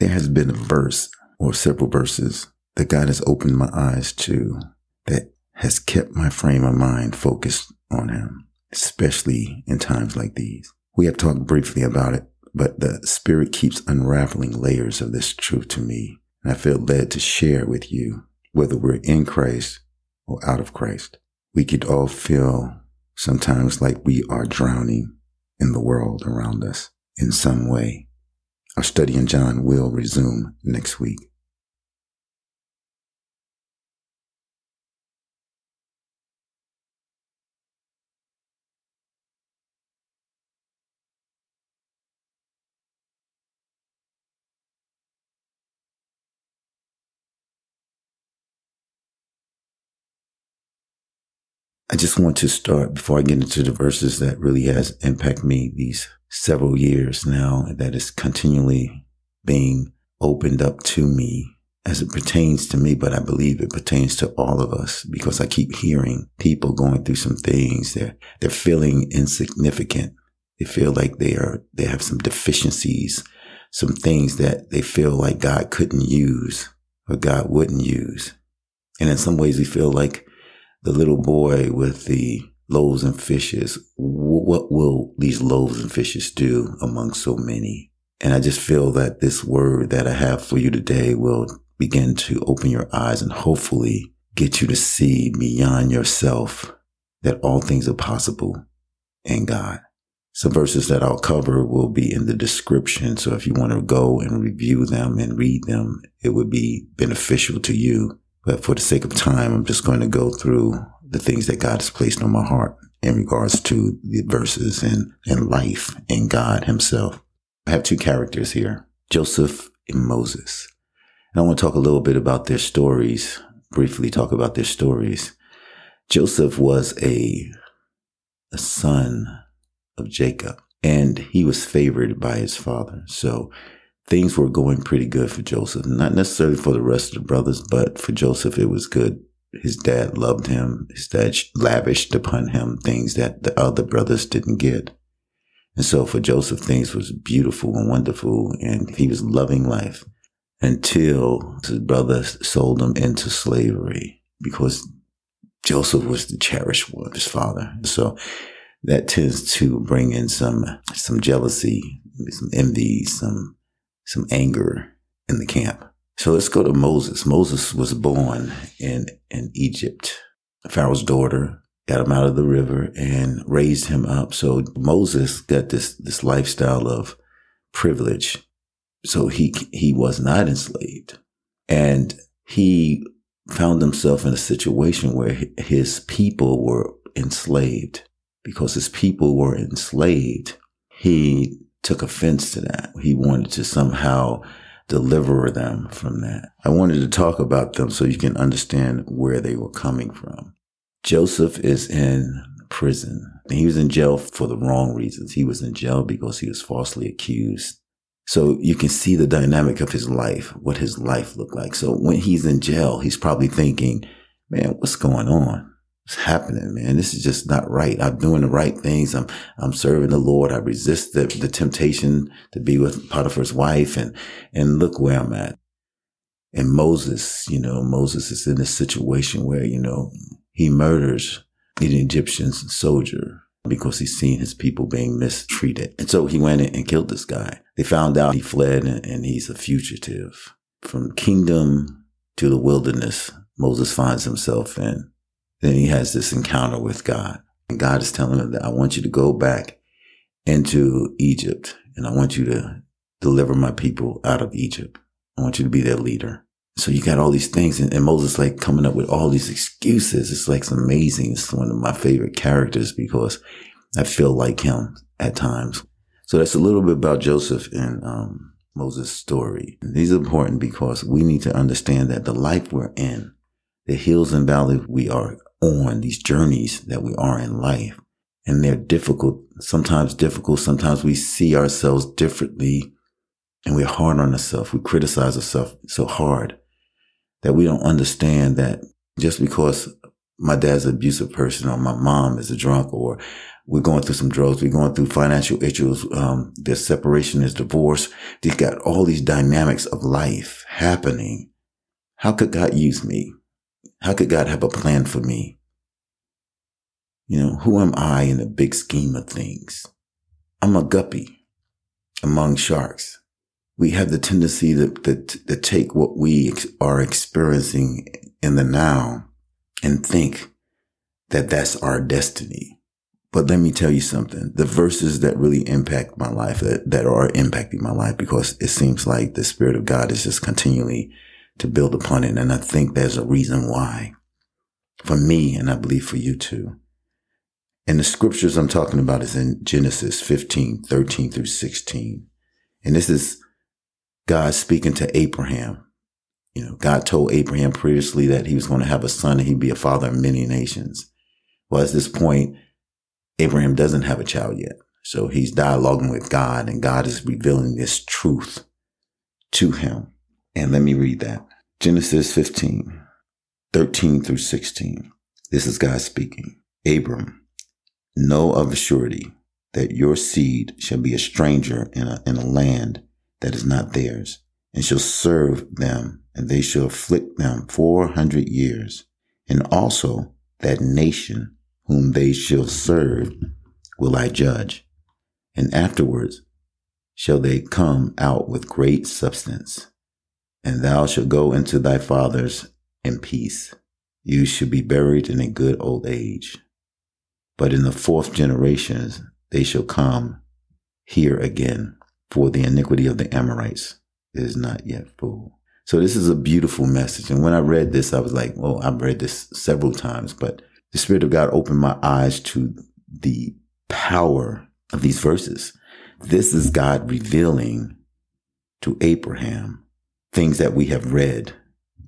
there has been a verse or several verses that God has opened my eyes to that has kept my frame of mind focused on Him, especially in times like these. We have talked briefly about it, but the Spirit keeps unraveling layers of this truth to me. And I feel led to share with you, whether we're in Christ or out of Christ. We could all feel sometimes like we are drowning in the world around us in some way. Our study in John will resume next week. I just want to start before I get into the verses that really has impacted me these several years now that is continually being opened up to me as it pertains to me, but I believe it pertains to all of us because I keep hearing people going through some things. They're, they're feeling insignificant. They feel like they are, they have some deficiencies, some things that they feel like God couldn't use or God wouldn't use. And in some ways, we feel like the little boy with the loaves and fishes. What will these loaves and fishes do among so many? And I just feel that this word that I have for you today will begin to open your eyes and hopefully get you to see beyond yourself that all things are possible in God. Some verses that I'll cover will be in the description. So if you want to go and review them and read them, it would be beneficial to you but for the sake of time, I'm just going to go through the things that God has placed on my heart in regards to the verses and, and life and God himself. I have two characters here, Joseph and Moses. And I want to talk a little bit about their stories, briefly talk about their stories. Joseph was a, a son of Jacob and he was favored by his father. So things were going pretty good for Joseph. Not necessarily for the rest of the brothers, but for Joseph, it was good. His dad loved him. His dad lavished upon him things that the other brothers didn't get. And so for Joseph, things was beautiful and wonderful, and he was loving life until his brothers sold him into slavery because Joseph was the cherished one, of his father. So that tends to bring in some, some jealousy, some envy, some some anger in the camp. So let's go to Moses. Moses was born in, in Egypt. Pharaoh's daughter got him out of the river and raised him up. So Moses got this, this lifestyle of privilege. So he, he was not enslaved and he found himself in a situation where his people were enslaved because his people were enslaved. He took offense to that. He wanted to somehow deliver them from that. I wanted to talk about them so you can understand where they were coming from. Joseph is in prison. He was in jail for the wrong reasons. He was in jail because he was falsely accused. So you can see the dynamic of his life, what his life looked like. So when he's in jail, he's probably thinking, man, what's going on? What's happening, man? This is just not right. I'm doing the right things. I'm, I'm serving the Lord. I resist the, the temptation to be with Potiphar's wife and, and look where I'm at. And Moses, you know, Moses is in this situation where, you know, he murders an Egyptian soldier because he's seen his people being mistreated. And so he went and killed this guy. They found out he fled and, and he's a fugitive from kingdom to the wilderness. Moses finds himself in. Then he has this encounter with God. And God is telling him that I want you to go back into Egypt and I want you to deliver my people out of Egypt. I want you to be their leader. So you got all these things and, and Moses like coming up with all these excuses. It's like amazing. It's one of my favorite characters because I feel like him at times. So that's a little bit about Joseph and um, Moses' story. And these are important because we need to understand that the life we're in, the hills and valleys we are on these journeys that we are in life. And they're difficult, sometimes difficult. Sometimes we see ourselves differently and we're hard on ourselves. We criticize ourselves so hard that we don't understand that just because my dad's an abusive person or my mom is a drunk or We're going through some drugs. We're going through financial issues. Um, there's separation, there's divorce. They've got all these dynamics of life happening. How could God use me? How could God have a plan for me? You know, who am I in the big scheme of things? I'm a guppy among sharks. We have the tendency to, to, to take what we are experiencing in the now and think that that's our destiny. But let me tell you something. The verses that really impact my life, that, that are impacting my life, because it seems like the Spirit of God is just continually to build upon it. And I think there's a reason why for me, and I believe for you too. And the scriptures I'm talking about is in Genesis 15, 13 through 16. And this is God speaking to Abraham. You know, God told Abraham previously that he was going to have a son and he'd be a father of many nations. Well, at this point, Abraham doesn't have a child yet. So he's dialoguing with God and God is revealing this truth to him. And let me read that. Genesis 15, 13 through 16. This is God speaking. Abram, know of a surety that your seed shall be a stranger in a, in a land that is not theirs, and shall serve them, and they shall afflict them four hundred years. And also that nation whom they shall serve will I judge. And afterwards shall they come out with great substance. And thou shalt go into thy fathers in peace. You shall be buried in a good old age. But in the fourth generation they shall come here again, for the iniquity of the Amorites is not yet full. So this is a beautiful message. And when I read this, I was like, well, I've read this several times, but the Spirit of God opened my eyes to the power of these verses. This is God revealing to Abraham things that we have read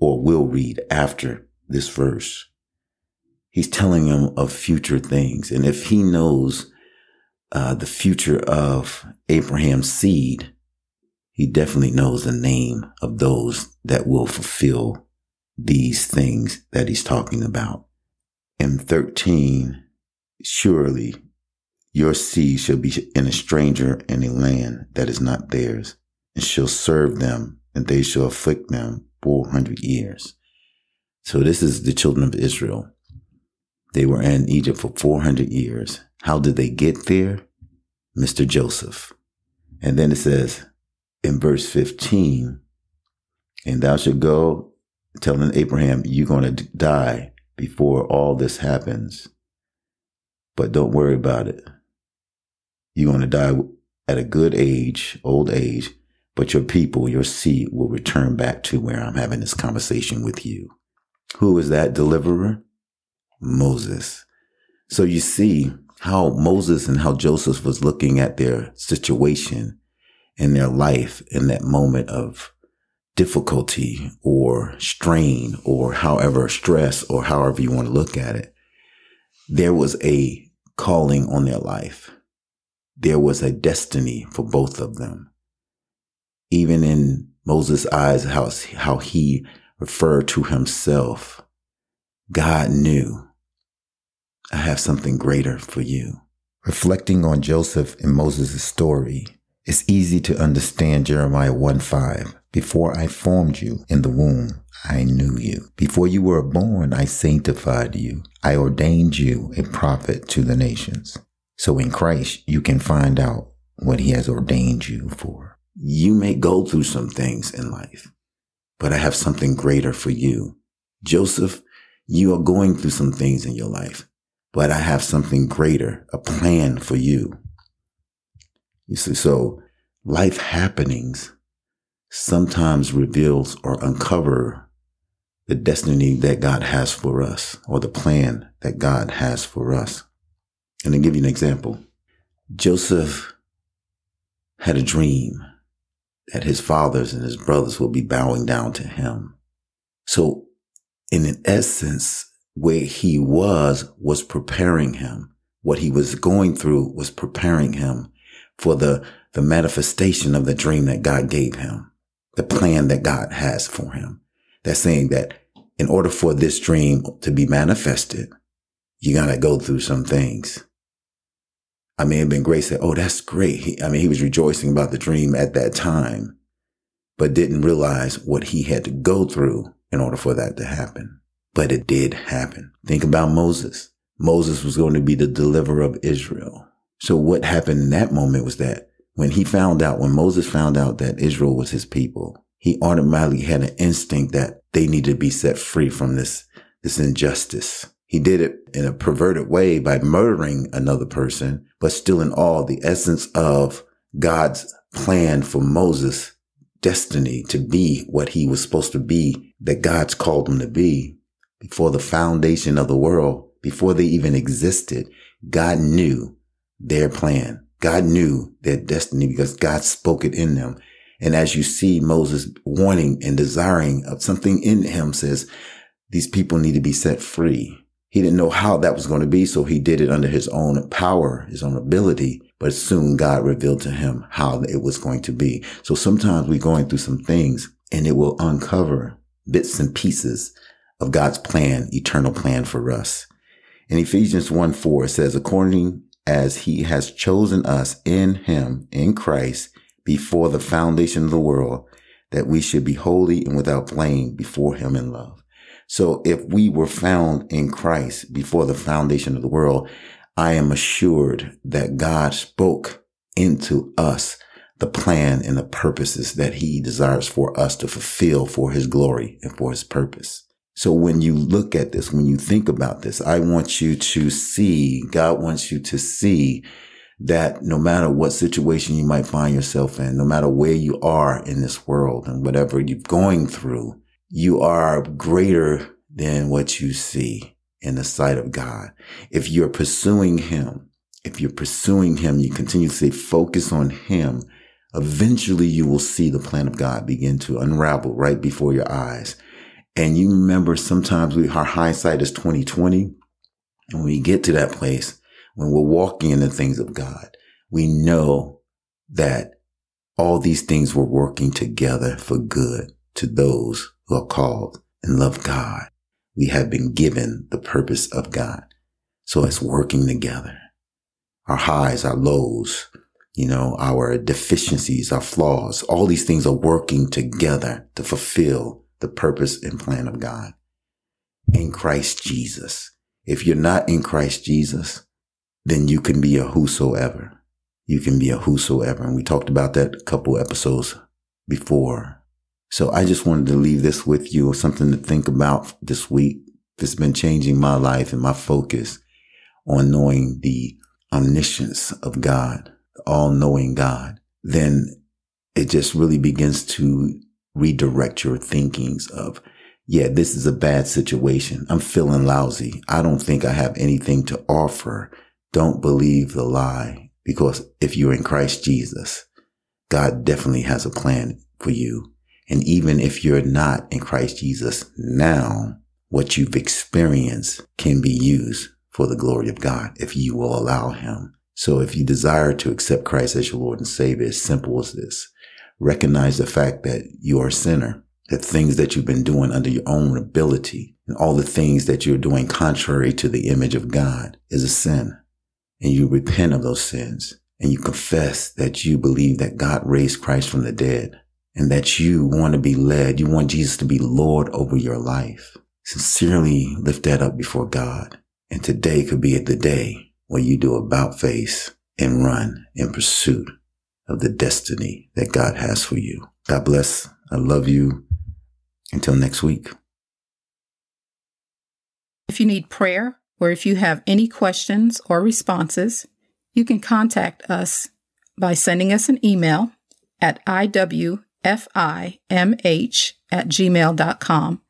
or will read after this verse. He's telling him of future things. And if he knows uh, the future of Abraham's seed, he definitely knows the name of those that will fulfill these things that he's talking about. In 13, surely your seed shall be in a stranger in a land that is not theirs, and shall serve them, and they shall afflict them 400 years. So this is the children of Israel. They were in Egypt for 400 years. How did they get there? Mr. Joseph. And then it says in verse 15, and thou shalt go telling Abraham, you're going to die before all this happens. But don't worry about it. You're going to die at a good age, old age, but your people, your seed will return back to where I'm having this conversation with you. Who is that deliverer? Moses. So you see how Moses and how Joseph was looking at their situation in their life in that moment of difficulty or strain or however stress or however you want to look at it. There was a calling on their life. There was a destiny for both of them. Even in Moses' eyes, how, how he referred to himself, God knew I have something greater for you. Reflecting on Joseph and Moses' story, it's easy to understand Jeremiah 1 5. Before I formed you in the womb, I knew you. Before you were born, I sanctified you. I ordained you a prophet to the nations. So in Christ, you can find out what he has ordained you for. You may go through some things in life, but I have something greater for you. Joseph, you are going through some things in your life, but I have something greater, a plan for you. You see, so life happenings sometimes reveals or uncover the destiny that God has for us or the plan that God has for us. And to give you an example, Joseph had a dream that his fathers and his brothers will be bowing down to him. So in an essence, where he was, was preparing him. What he was going through was preparing him for the, the manifestation of the dream that God gave him, the plan that God has for him. That's saying that in order for this dream to be manifested, you gotta go through some things. I may have been great. Said, "Oh, that's great." He, I mean, he was rejoicing about the dream at that time, but didn't realize what he had to go through in order for that to happen. But it did happen. Think about Moses. Moses was going to be the deliverer of Israel. So what happened in that moment was that when he found out, when Moses found out that Israel was his people, he automatically had an instinct that they needed to be set free from this, this injustice. He did it in a perverted way by murdering another person, but still in all the essence of God's plan for Moses' destiny to be what he was supposed to be, that God's called him to be before the foundation of the world, before they even existed. God knew their plan. God knew their destiny because God spoke it in them. And as you see Moses wanting and desiring of something in him says, these people need to be set free. He didn't know how that was going to be, so he did it under his own power, his own ability. But soon God revealed to him how it was going to be. So sometimes we're going through some things and it will uncover bits and pieces of God's plan, eternal plan for us. In Ephesians 1 4, it says, according as he has chosen us in him, in Christ, before the foundation of the world, that we should be holy and without blame before him in love. So if we were found in Christ before the foundation of the world, I am assured that God spoke into us the plan and the purposes that he desires for us to fulfill for his glory and for his purpose. So when you look at this, when you think about this, I want you to see, God wants you to see that no matter what situation you might find yourself in, no matter where you are in this world and whatever you're going through, you are greater than what you see in the sight of God. If you're pursuing Him, if you're pursuing Him, you continue to focused on Him, eventually you will see the plan of God begin to unravel right before your eyes. And you remember sometimes we, our hindsight is 2020. And when we get to that place, when we're walking in the things of God, we know that all these things were working together for good to those who are called and love God. We have been given the purpose of God. So it's working together. Our highs, our lows, you know, our deficiencies, our flaws, all these things are working together to fulfill the purpose and plan of God in Christ Jesus. If you're not in Christ Jesus, then you can be a whosoever. You can be a whosoever. And we talked about that a couple episodes before. So I just wanted to leave this with you, something to think about this week. This has been changing my life and my focus on knowing the omniscience of God, all knowing God. Then it just really begins to redirect your thinkings of, yeah, this is a bad situation. I'm feeling lousy. I don't think I have anything to offer. Don't believe the lie because if you're in Christ Jesus, God definitely has a plan for you. And even if you're not in Christ Jesus now, what you've experienced can be used for the glory of God if you will allow him. So if you desire to accept Christ as your Lord and Savior, as simple as this, recognize the fact that you are a sinner, that things that you've been doing under your own ability and all the things that you're doing contrary to the image of God is a sin. And you repent of those sins and you confess that you believe that God raised Christ from the dead and that you want to be led. You want Jesus to be Lord over your life. Sincerely lift that up before God. And today could be the day where you do about face and run in pursuit of the destiny that God has for you. God bless. I love you. Until next week. If you need prayer or if you have any questions or responses, you can contact us by sending us an email at iwfimh at gmail.com.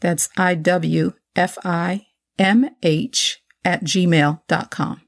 That's iwfimh at gmail.com.